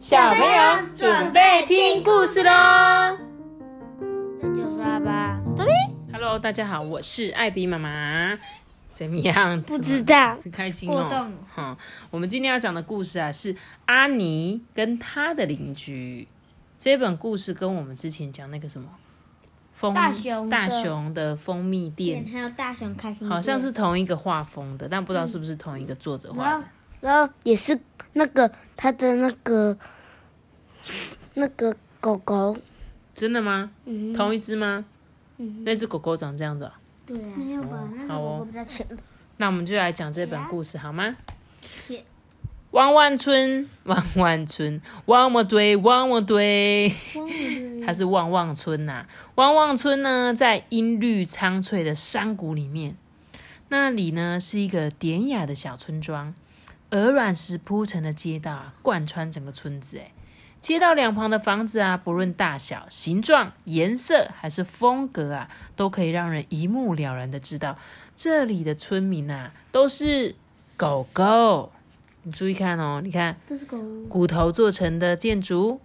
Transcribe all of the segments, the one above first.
小朋友准备听故事喽。那就是阿爸，这边 Hello，大家好，我是艾比妈妈。怎么样？不知道很开心过哦动。哈、我们今天要讲的故事啊，是阿尼跟他的邻居。这本故事跟我们之前讲那个什么蜂大熊大熊的蜂蜜店，还有大熊开心，好像是同一个画风的，但不知道是不是同一个作者画的。然后也是那个他的那个那个狗狗，真的吗？嗯同一只吗？嗯，那只狗狗长这样子哦。对啊，没有吧？那只好哦狗狗比较浅吧。那我们就来讲这本故事好吗切？汪汪村，汪汪村，汪汪堆，汪汪堆，它是汪汪村呐、汪汪村呢，在阴绿苍翠的山谷里面，那里呢是一个典雅的小村庄，鹅卵石铺成的街道啊，贯穿整个村子。哎，街道两旁的房子啊，不论大小、形状、颜色还是风格啊，都可以让人一目了然的知道，这里的村民啊都是狗狗。你注意看哦，你看都是狗，骨头做成的建筑，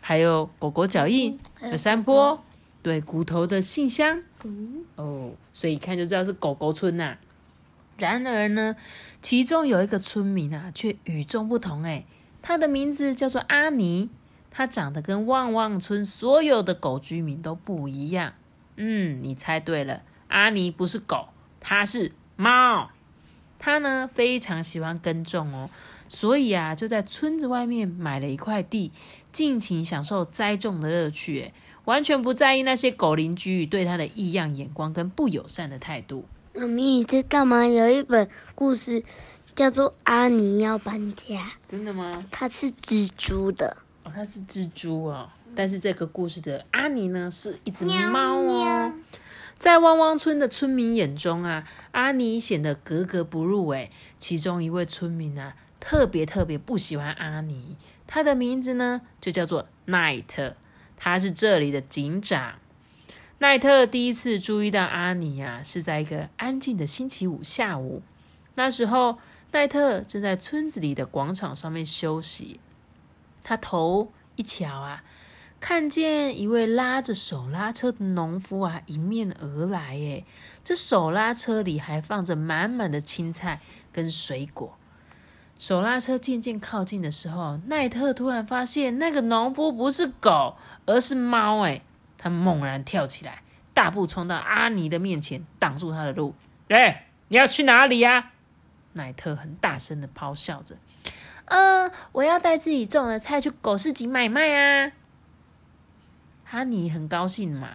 还有狗狗脚印的山坡，对，骨头的信箱。哦，所以一看就知道是狗狗村呐、然而呢，其中有一个村民啊，却与众不同哎，他的名字叫做阿尼，他长得跟旺旺村所有的狗居民都不一样。嗯，你猜对了，阿尼不是狗，他是猫。他呢非常喜欢耕种哦，所以啊就在村子外面买了一块地，尽情享受栽种的乐趣，诶完全不在意那些狗邻居对他的异样眼光跟不友善的态度。妈咪，你知道吗？有一本故事叫做《阿尼要搬家》，真的吗？它是蜘蛛的。哦，它是蜘蛛哦，但是这个故事的阿尼呢是一只猫哦。在汪汪村的村民眼中啊，阿尼显得格格不入诶。其中一位村民啊，特别特别不喜欢阿尼，他的名字呢就叫做 Night，，他是这里的警长。奈特第一次注意到阿尼啊，是在一个安静的星期五下午。那时候，奈特正在村子里的广场上面休息。他头一瞧啊，看见一位拉着手拉车的农夫啊迎面而来。耶，这手拉车里还放着满满的青菜跟水果。手拉车渐渐靠近的时候，奈特突然发现那个农夫不是狗，而是猫。哎，他猛然跳起来，大步冲到阿尼的面前，挡住他的路。哎，你要去哪里呀、奈特很大声的咆哮着。嗯，我要带自己种的菜去狗市集买卖啊！哈尼很高兴嘛。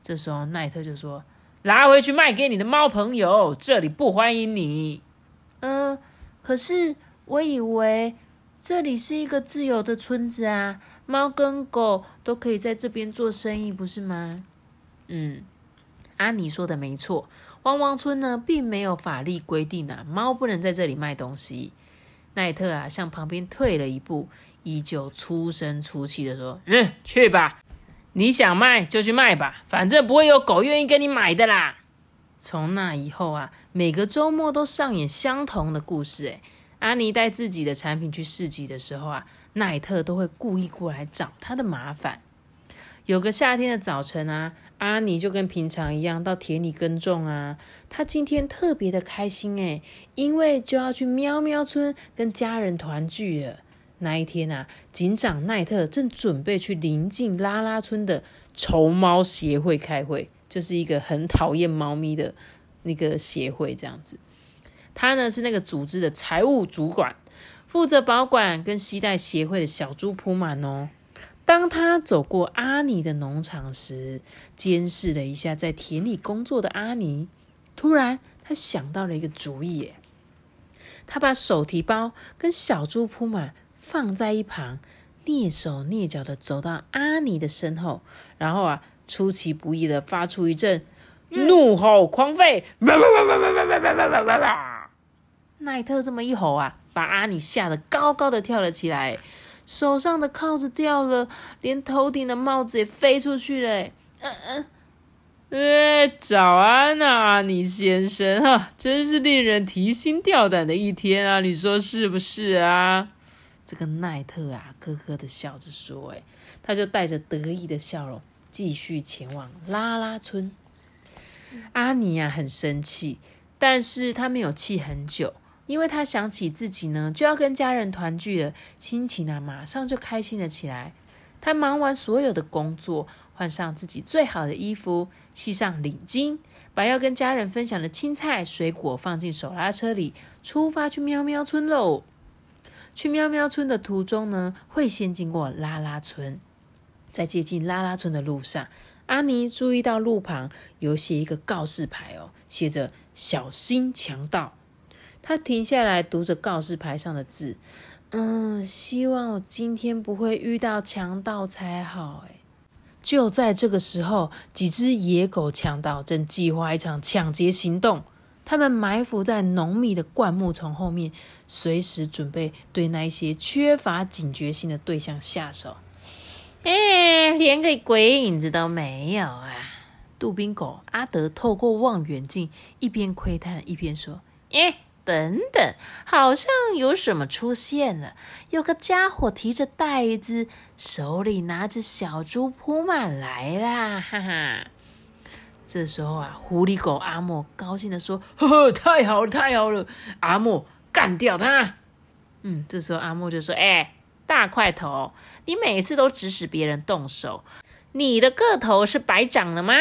这时候奈特就说：“拿回去卖给你的猫朋友，这里不欢迎你。”嗯，可是我以为这里是一个自由的村子啊，猫跟狗都可以在这边做生意，不是吗？嗯，阿尼说的没错，汪汪村呢并没有法律规定啊，猫不能在这里卖东西。奈特啊，向旁边退了一步，依旧粗声粗气的说：“嗯，去吧，你想卖就去卖吧，反正不会有狗愿意跟你买的啦。”从那以后啊，每个周末都上演相同的故事。诶，阿尼带自己的产品去市集的时候啊，奈特都会故意过来找他的麻烦。有个夏天的早晨啊，阿尼就跟平常一样到田里耕种啊。他今天特别的开心诶，因为就要去喵喵村跟家人团聚了。那一天啊，警长奈特正准备去邻近拉拉村的仇猫协会开会，就是一个很讨厌猫咪的那个协会这样子。他呢是那个组织的财务主管，负责保管跟携带协会的小猪铺满哦。当他走过阿尼的农场时，监视了一下在田里工作的阿尼，突然他想到了一个主意。他把手提包跟小猪铺满放在一旁，蹑手蹑脚的走到阿尼的身后，然后啊，出其不意的发出一阵怒吼狂吠，奈特这么一吼啊，把阿尼吓得高高的跳了起来，手上的铐子掉了，连头顶的帽子也飞出去了。嗯嗯。哎，早安啊，阿尼先生哈，真是令人提心吊胆的一天啊，你说是不是啊？这个奈特啊，咯咯的笑着说：“哎，他就带着得意的笑容，继续前往拉拉村。阿尼啊，很生气，但是他没有气很久，因为他想起自己呢就要跟家人团聚了，心情啊马上就开心了起来。他忙完所有的工作，换上自己最好的衣服，系上领巾，把要跟家人分享的青菜、水果放进手拉车里，出发去喵喵村喽。”去喵喵村的途中呢，会先经过拉拉村。在接近拉拉村的路上，阿尼注意到路旁有写一个告示牌哦，写着“小心强盗”。他停下来读着告示牌上的字，嗯，希望我今天不会遇到强盗才好。哎，就在这个时候，几只野狗强盗正计划一场抢劫行动。他们埋伏在浓密的灌木丛后面，随时准备对那些缺乏警觉性的对象下手。哎，连个鬼影子都没有啊！杜宾狗阿德透过望远镜，一边窥探一边说：“哎，等等，好像有什么出现了。有个家伙提着袋子，手里拿着小猪铺满来啦！哈哈。”这时候啊，狐狸狗阿莫高兴的说：“呵呵，太好了，太好了！阿莫干掉他。”嗯，这时候阿莫就说：“哎，大块头，你每次都指使别人动手，你的个头是白长了吗？”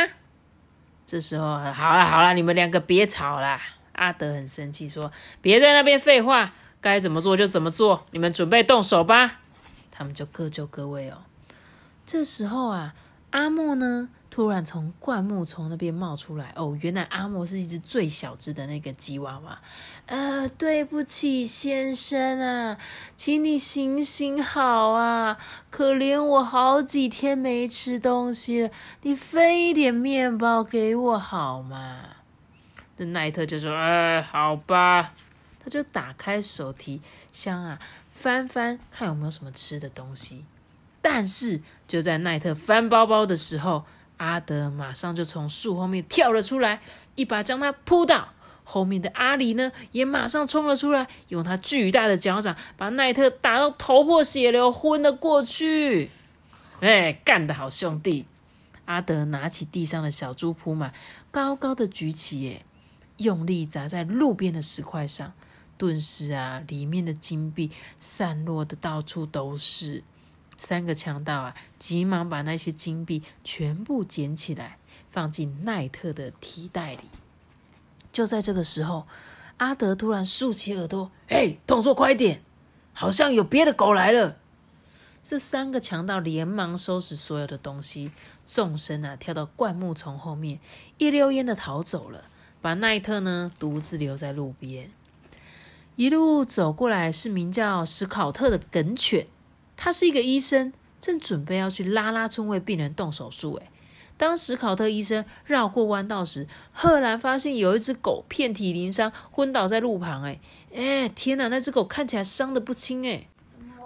这时候，好了好了，你们两个别吵了。阿德很生气，说：“别在那边废话，该怎么做就怎么做，你们准备动手吧。”他们就各就各位哦。这时候啊，阿莫呢？突然从灌木丛那边冒出来哦，原来阿莫是一只最小只的那个吉娃娃。呃，对不起，先生啊，请你行行好啊，可怜我好几天没吃东西了，你分一点面包给我好吗？那奈特就说：“哎，好吧。”他就打开手提箱啊，翻翻看有没有什么吃的东西。但是就在奈特翻包包的时候，阿德马上就从树后面跳了出来，一把将他扑倒。后面的阿里呢，也马上冲了出来，用他巨大的脚掌把奈特打到头破血流，昏了过去。哎，干得好，兄弟！阿德拿起地上的小猪铺满，高高的举起，哎，用力砸在路边的石块上，顿时啊，里面的金币散落的到处都是。三个强盗啊，急忙把那些金币全部捡起来，放进奈特的提袋里。就在这个时候，阿德突然竖起耳朵：“嘿，动作快点！好像有别的狗来了！”这三个强盗连忙收拾所有的东西，纵身啊跳到灌木丛后面，一溜烟的逃走了，把奈特呢独自留在路边。一路走过来是名叫史考特的梗犬。他是一个医生，正准备要去拉拉村为病人动手术。诶，当史考特医生绕过弯道时，赫然发现有一只狗遍体鳞伤，昏倒在路旁。诶，哎，天哪，那只狗看起来伤得不轻。诶，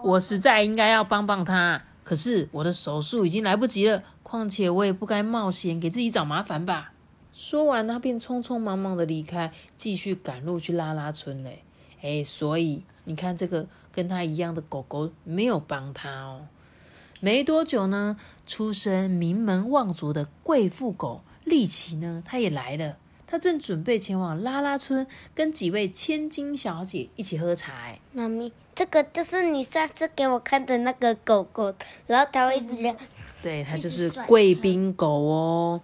我实在应该要帮帮他，可是我的手术已经来不及了。况且我也不该冒险给自己找麻烦吧。说完，他便匆匆忙忙的离开，继续赶路去拉拉村嘞。哎，所以你看这个。跟他一样的狗狗没有帮他哦。没多久呢，出身名门望族的贵妇狗丽奇呢，她也来了。她正准备前往拉拉村，跟几位千金小姐一起喝茶。妈咪，这个就是你上次给我看的那个狗狗，然后它会一直。对，它就是贵宾狗哦。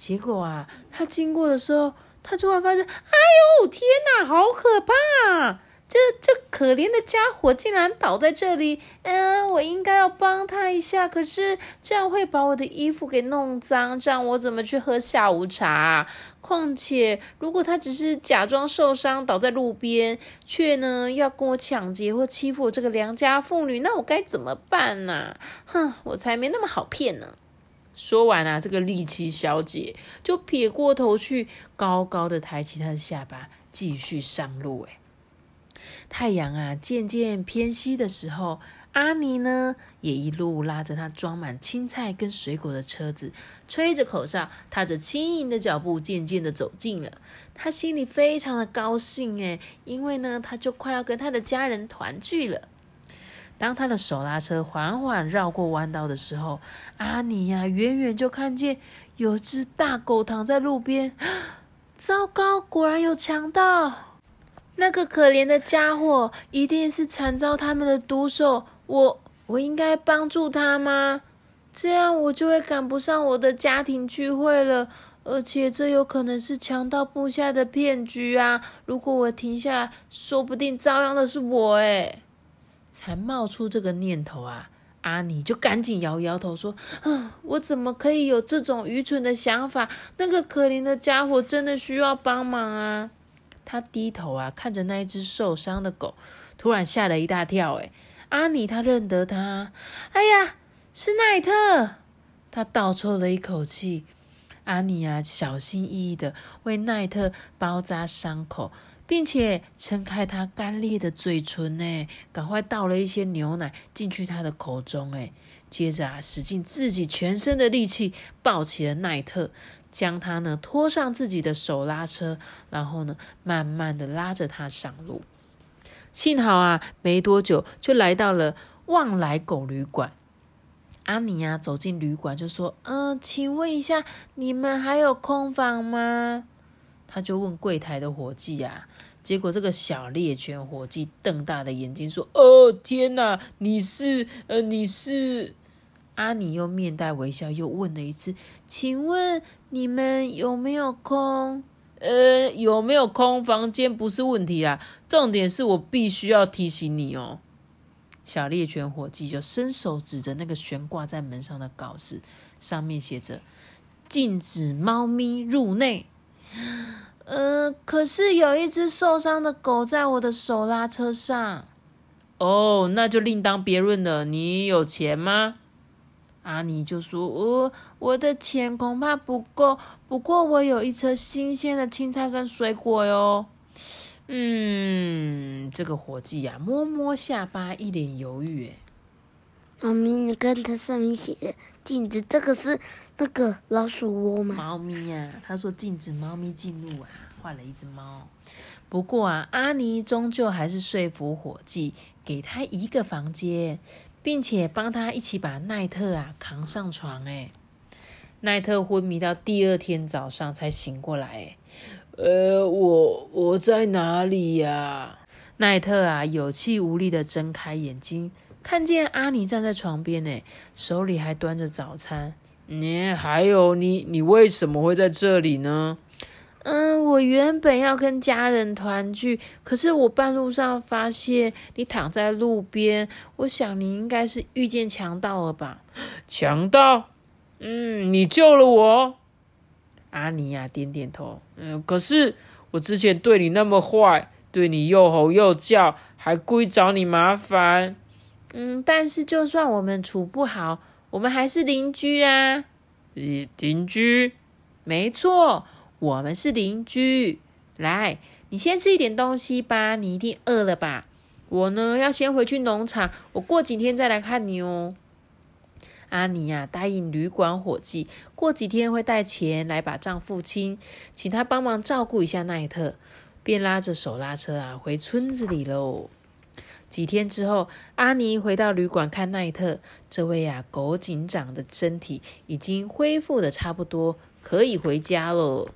结果啊，他经过的时候，他突然发现，哎呦，天哪，好可怕！这这可怜的家伙竟然倒在这里，嗯，我应该要帮他一下，可是这样会把我的衣服给弄脏，这样我怎么去喝下午茶？况且，如果他只是假装受伤倒在路边，却呢要跟我抢劫或欺负我这个良家妇女，那我该怎么办呢？哼，我才没那么好骗呢！说完啊，这个丽奇小姐就撇过头去，高高的抬起她的下巴，继续上路。哎。太阳啊，渐渐偏西的时候，阿尼呢也一路拉着她装满青菜跟水果的车子，吹着口哨，踏着轻盈的脚步，渐渐的走近了。他心里非常的高兴诶，因为呢，他就快要跟他的家人团聚了。当他的手拉车缓缓绕过弯道的时候，阿尼呀，远远就看见有只大狗躺在路边。糟糕，果然有强盗！那个可怜的家伙一定是惨遭他们的毒手。我，我应该帮助他吗？这样我就会赶不上我的家庭聚会了。而且这有可能是强盗布下的骗局啊！如果我停下来，说不定遭殃的是我。哎，才冒出这个念头啊！阿尼就赶紧摇摇头说：“啊，我怎么可以有这种愚蠢的想法？那个可怜的家伙真的需要帮忙啊！”他低头啊，看着那一只受伤的狗，突然吓了一大跳。哎，阿尼他认得他，哎呀，是奈特！他倒抽了一口气。阿尼啊，小心翼翼的为奈特包扎伤口，并且撑开他干裂的嘴唇，呢，赶快倒了一些牛奶进去他的口中，哎，接着啊，使尽自己全身的力气抱起了奈特，将他呢拖上自己的手拉车，然后呢，慢慢的拉着他上路。幸好啊，没多久就来到了旺来狗旅馆。阿尼呀，走进旅馆就说：“嗯，请问一下，你们还有空房吗？”他就问柜台的伙计啊。结果这个小猎犬伙计瞪大的眼睛说：“哦，天哪，你是……呃，你是？”阿尼又面带微笑，又问了一次：“请问你们有没有空？呃，有没有空房间不是问题啊，重点是我必须要提醒你哦。”小猎犬伙计就伸手指着那个悬挂在门上的告示，上面写着“禁止猫咪入内”。呃，可是有一只受伤的狗在我的手拉车上。哦，那就另当别论了。你有钱吗？阿尼就说：“我我的钱恐怕不够，不过我有一车新鲜的青菜跟水果哟。”嗯，这个伙计呀，摸摸下巴，一脸犹豫。哎，猫咪，你看它上面写的禁止，这个是那个老鼠窝吗？猫咪呀，他说禁止猫咪进入啊，画了一只猫。不过啊，阿尼终究还是说服伙计，给他一个房间，并且帮他一起把奈特啊扛上床。哎，奈特昏迷到第二天早上才醒过来。哎。呃，我我在哪里呀？奈特啊，有气无力的睁开眼睛，看见阿尼站在床边，呢，手里还端着早餐。你还有你，你为什么会在这里呢？嗯，我原本要跟家人团聚，可是我半路上发现你躺在路边，我想你应该是遇见强盗了吧？强盗？嗯，你救了我。阿尼亚点点头，嗯，可是我之前对你那么坏，对你又吼又叫，还故意找你麻烦，嗯，但是就算我们处不好，我们还是邻居啊。邻居？没错，我们是邻居。来，你先吃一点东西吧，你一定饿了吧？我呢，要先回去农场，我过几天再来看你哦。阿尼呀，答应旅馆伙计，过几天会带钱来把账付清，请他帮忙照顾一下奈特，便拉着手拉车啊回村子里喽。几天之后，阿尼回到旅馆看奈特，这位呀狗警长的身体已经恢复的差不多，可以回家了。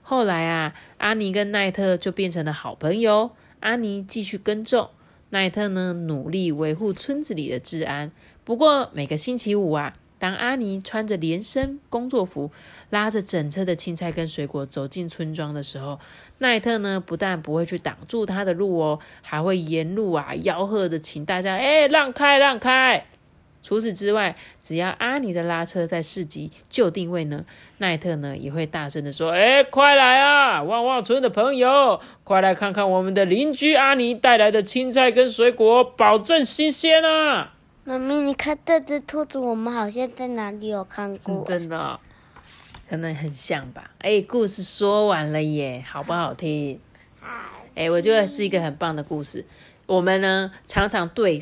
后来啊，阿尼跟奈特就变成了好朋友。阿尼继续耕种，奈特呢努力维护村子里的治安。不过每个星期五啊，当阿尼穿着连身工作服，拉着整车的青菜跟水果走进村庄的时候，奈特呢不但不会去挡住他的路哦，还会沿路啊吆喝着请大家哎让开让开。除此之外，只要阿尼的拉车在市集就定位呢，奈特呢也会大声的说哎快来啊，旺旺村的朋友，快来看看我们的邻居阿尼带来的青菜跟水果，保证新鲜啊！妈咪，你看这只兔子，我们好像在哪里有看过？真的，可能很像吧。哎，故事说完了耶，好不好听？哎，我觉得是一个很棒的故事。我们呢，常常对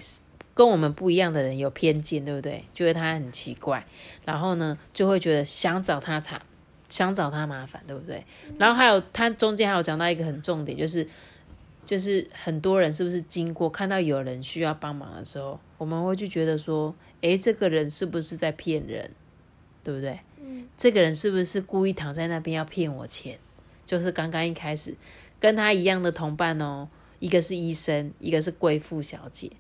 跟我们不一样的人有偏见，对不对？觉得他很奇怪，然后呢，就会觉得想找他吵，想找他麻烦，对不对？然后还有他中间还有讲到一个很重点，就是就是很多人是不是经过看到有人需要帮忙的时候，我们会去觉得说，诶，这个人是不是在骗人，对不对？嗯，这个人是不是故意躺在那边要骗我钱？就是刚刚一开始跟他一样的同伴哦，一个是医生，一个是贵妇小姐，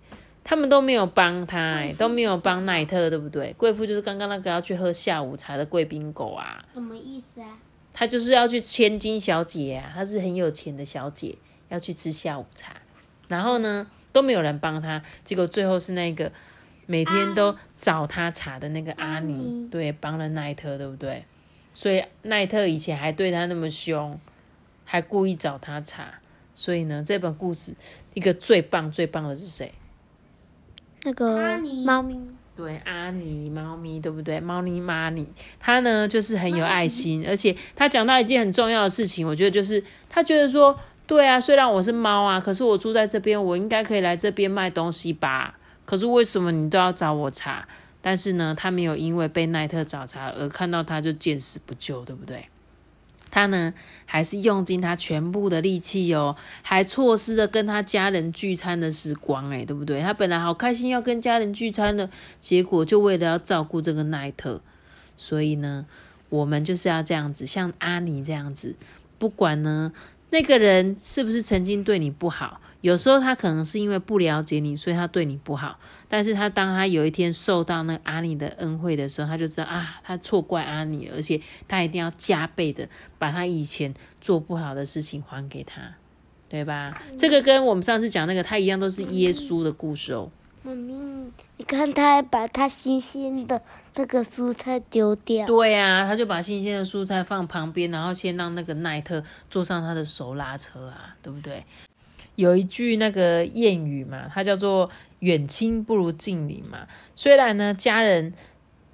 他们都没有帮他，哎，都没有帮奈特，对不对？贵妇就是刚刚那个要去喝下午茶的贵宾狗啊，什么意思啊？他就是要去千金小姐啊，她是很有钱的小姐。要去吃下午茶，然后呢都没有人帮他，结果最后是那个每天都找他茶的那个阿尼，对，帮了奈特，对不对？所以奈特以前还对他那么凶，还故意找他茶，所以呢，这本故事一个最棒最棒的是谁？那个猫咪，对，阿尼猫咪，对不对？猫咪妈尼，他呢就是很有爱心，而且他讲到一件很重要的事情，我觉得就是他觉得说。对啊，虽然我是猫啊，可是我住在这边，我应该可以来这边卖东西吧？可是为什么你都要找我查？但是呢，他没有因为被奈特找茬而看到他就见死不救，对不对？他呢，还是用尽他全部的力气哦，还错失了跟他家人聚餐的时光，诶，对不对？他本来好开心要跟家人聚餐的，结果就为了要照顾这个奈特，所以呢，我们就是要这样子，像阿尼这样子，不管呢。那个人是不是曾经对你不好？有时候他可能是因为不了解你，所以他对你不好。但是他当他有一天受到那个阿尼的恩惠的时候，他就知道啊，他错怪阿尼，而且他一定要加倍的把他以前做不好的事情还给他，对吧？这个跟我们上次讲那个他一样，都是耶稣的故事哦。妈咪，你看，他还把他新鲜的那个蔬菜丢掉。对啊，他就把新鲜的蔬菜放旁边，然后先让那个奈特坐上他的手拉车啊，对不对？有一句那个谚语嘛，它叫做“远亲不如近邻”嘛。虽然呢，家人。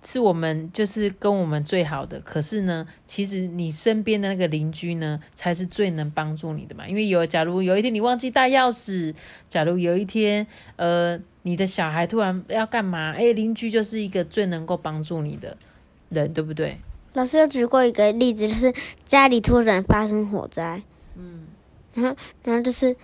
是我们就是跟我们最好的，可是呢，其实你身边的那个邻居呢，才是最能帮助你的嘛。因为有，假如有一天你忘记带钥匙，假如有一天，呃，你的小孩突然要干嘛，哎，邻居就是一个最能够帮助你的人，对不对？老师有举过一个例子，就是家里突然发生火灾，嗯，然后，然后就是，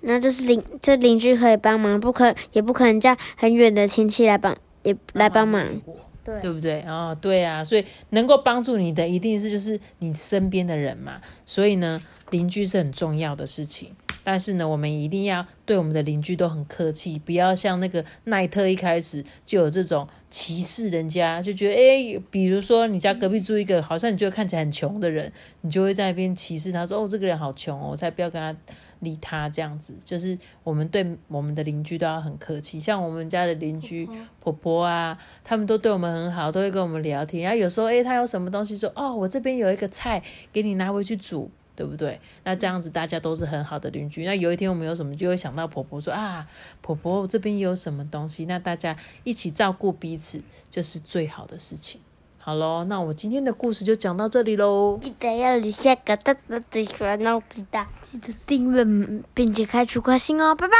然后就是邻这邻居可以帮忙，不可也不可能叫很远的亲戚来帮，也来帮忙。对不对？哦，对啊，所以能够帮助你的一定是就是你身边的人嘛。所以呢，邻居是很重要的事情。但是呢，我们一定要对我们的邻居都很客气，不要像那个奈特一开始就有这种歧视人家，就觉得哎，比如说你家隔壁住一个好像你觉得看起来很穷的人，你就会在那边歧视他，说哦，这个人好穷哦，我才不要跟他。理他这样子，就是我们对我们的邻居都要很客气。像我们家的邻居婆婆啊，他们都对我们很好，都会跟我们聊天。然后有时候，诶，他有什么东西说，哦，我这边有一个菜，给你拿回去煮，对不对？那这样子大家都是很好的邻居。那有一天我们有什么，就会想到婆婆说啊，婆婆这边有什么东西，那大家一起照顾彼此，就是最好的事情。好喽，那我今天的故事就讲到这里喽。记得要留下个大大的喜欢哦，记得记得订阅并且开出关心哦，拜拜。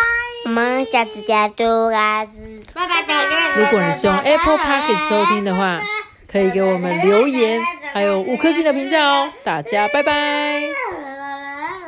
我们下次再读拜拜。如果你是用 Apple Podcast 收听的话，可以给我们留言，还有五颗星的评价哦。大家拜拜。